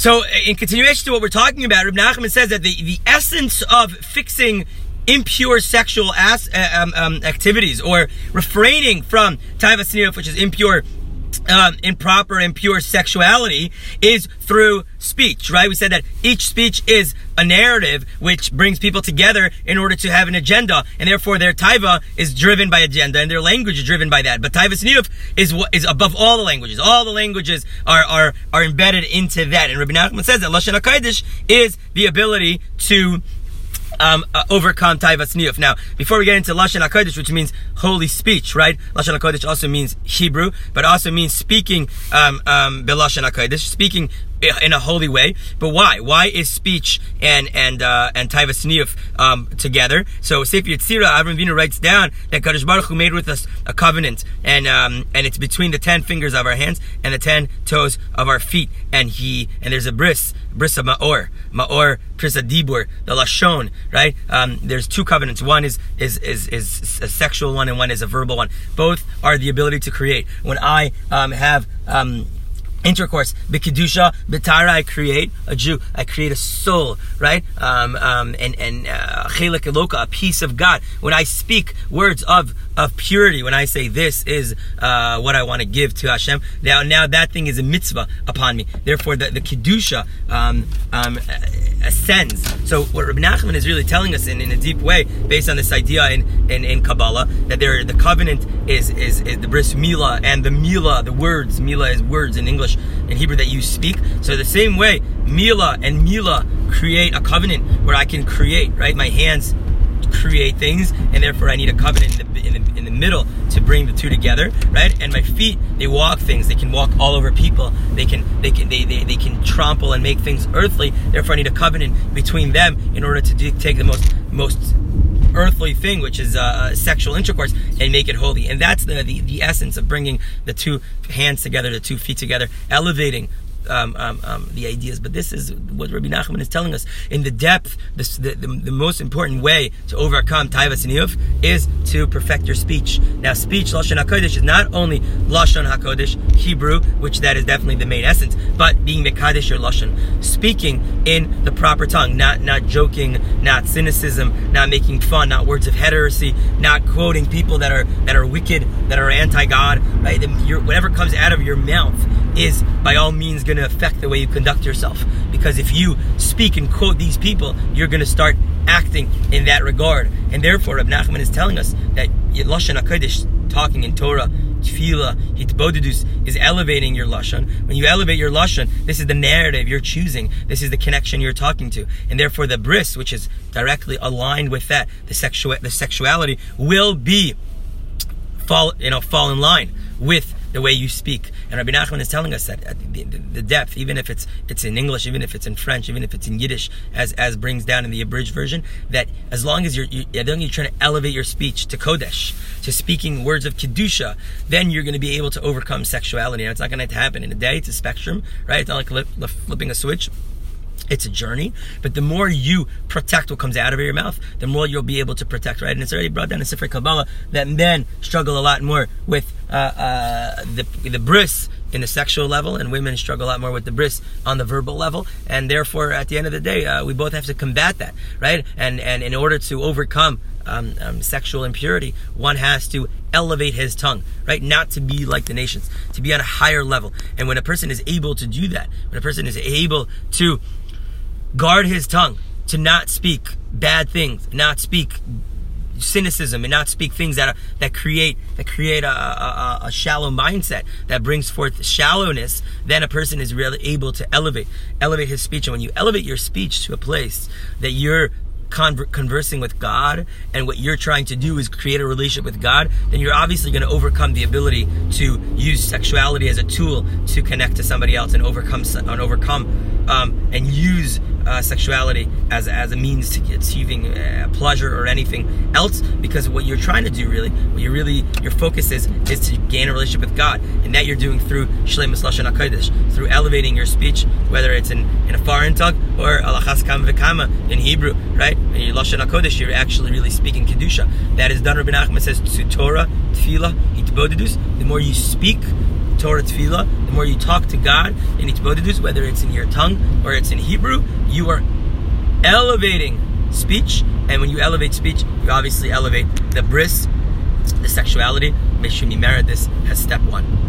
So, in continuation to what we're talking about, Reb Nachman says that the, the essence of fixing impure sexual as, uh, um, um, activities or refraining from taiva which is impure um, improper, pure sexuality is through speech, right? We said that each speech is a narrative which brings people together in order to have an agenda, and therefore their taiva is driven by agenda, and their language is driven by that. But taivas niyuf is what is above all the languages. All the languages are are are embedded into that. And Rabbi Nachman says that lashon hakodesh is the ability to um, uh, overcome taivas niyuf. Now, before we get into lashon hakodesh, which means holy speech, right? Lashon hakodesh also means Hebrew, but also means speaking um, um, belashon hakodesh, speaking in a holy way. But why? Why is speech and and uh, and taivas niyuf um, together? So Sefer Yetzirah, Avram Avinu writes down that Kadosh Baruch Hu made with us a covenant, and um, and it's between the ten fingers of our hands and the ten toes of our feet, and he and there's a bris, bris of maor, maor bris of dibur, the lashon, right? Um, there's two covenants. One is is is is a sexual one, and one is a verbal one. Both are the ability to create. When I um, have um, intercourse. B'kedusha, b'tara, I create a Jew. I create a soul, right? Um, um, and and uh, eloka, a piece of God. When I speak words of of purity, when I say this is uh, what I want to give to Hashem, now now that thing is a mitzvah upon me. Therefore, the the kedusha um, um, ascends. So what Rabbi Nachman is really telling us in, in a deep way, based on this idea in, in, in Kabbalah, that there the covenant is, is is the bris milah and the milah, the words milah is words in English in Hebrew that you speak. So the same way, Mila and Mila create a covenant where I can create right. My hands create things, and therefore I need a covenant in the, in the, in the middle to bring the two together, right? And my feet, they walk things. They can walk all over people. They can they can they, they, they can trample and make things earthly. Therefore, I need a covenant between them in order to take the most most earthly thing, which is uh, uh, sexual intercourse, and make it holy. And that's the, the, the essence of bringing the two hands together, the two feet together, elevating um, um, um, the ideas, but this is what Rabbi Nachman is telling us. In the depth, this, the, the, the, most important way to overcome Taivas Niyuf is to perfect your speech. Now, speech, Lashon HaKodesh, is not only Lashon HaKodesh, Hebrew, which that is definitely the main essence, but being Mekadesh your Lashon. Speaking in the proper tongue, not, not joking, not cynicism, not making fun, not words of heresy, not quoting people that are, that are wicked, that are anti-God, right? Whatever comes out of your mouth is by all means going to affect the way you conduct yourself. Because if you speak and quote these people, you're going to start acting in that regard. And therefore, Rab Nachman is telling us that Lashon HaKodesh, talking in Torah, Tefillah, Hitbodidus, is elevating your Lashon. When you elevate your Lashon, this is the narrative you're choosing. This is the connection you're talking to. And therefore, the bris, which is directly aligned with that, the, sexual, the sexuality, will be fall, you know, fall in line with the way you speak. And Rabbi Nachman is telling us that uh, the, the, the, depth, even if it's it's in English, even if it's in French, even if it's in Yiddish, as as brings down in the abridged version, that as long as you're you, then you're trying to elevate your speech to kodesh, to speaking words of kedusha, then you're going to be able to overcome sexuality. And it's not going to happen in a day. It's a spectrum, right? It's not like flipping a switch. It's a journey, but the more you protect what comes out of your mouth, the more you'll be able to protect, right? And it's already brought down in Sefer Kabbalah that men struggle a lot more with uh, uh, the the bris in the sexual level, and women struggle a lot more with the bris on the verbal level. And therefore, at the end of the day, uh, we both have to combat that, right? And and in order to overcome um, um, sexual impurity, one has to elevate his tongue, right? Not to be like the nations, to be on a higher level. And when a person is able to do that, when a person is able to guard his tongue to not speak bad things, not speak cynicism, and not speak things that are, that create that create a, a, a, shallow mindset that brings forth shallowness. Then a person is really able to elevate elevate his speech, and when you elevate your speech to a place that you're conversing with God and what you're trying to do is create a relationship with God, then you're obviously going to overcome the ability to use sexuality as a tool to connect to somebody else and overcome and overcome um, and use uh, sexuality as, as a means to achieving uh, pleasure or anything else because what you're trying to do really what you really your focus is is to gain a relationship with God. And that you're doing through Shleimus Lashon HaKodesh through elevating your speech whether it's in, in a foreign tongue or Alachas Kam V'Kama in Hebrew right? And your Lashon you're actually really speaking Kedusha. That is done Rabbi Nachman says to Torah Tefillah Hitbodidus the more you speak Torah tefillah, the more you talk to God in itbodedus, whether it's in your tongue or it's in Hebrew, you are elevating speech. And when you elevate speech, you obviously elevate the bris, the sexuality. Mishumi merit this as step one.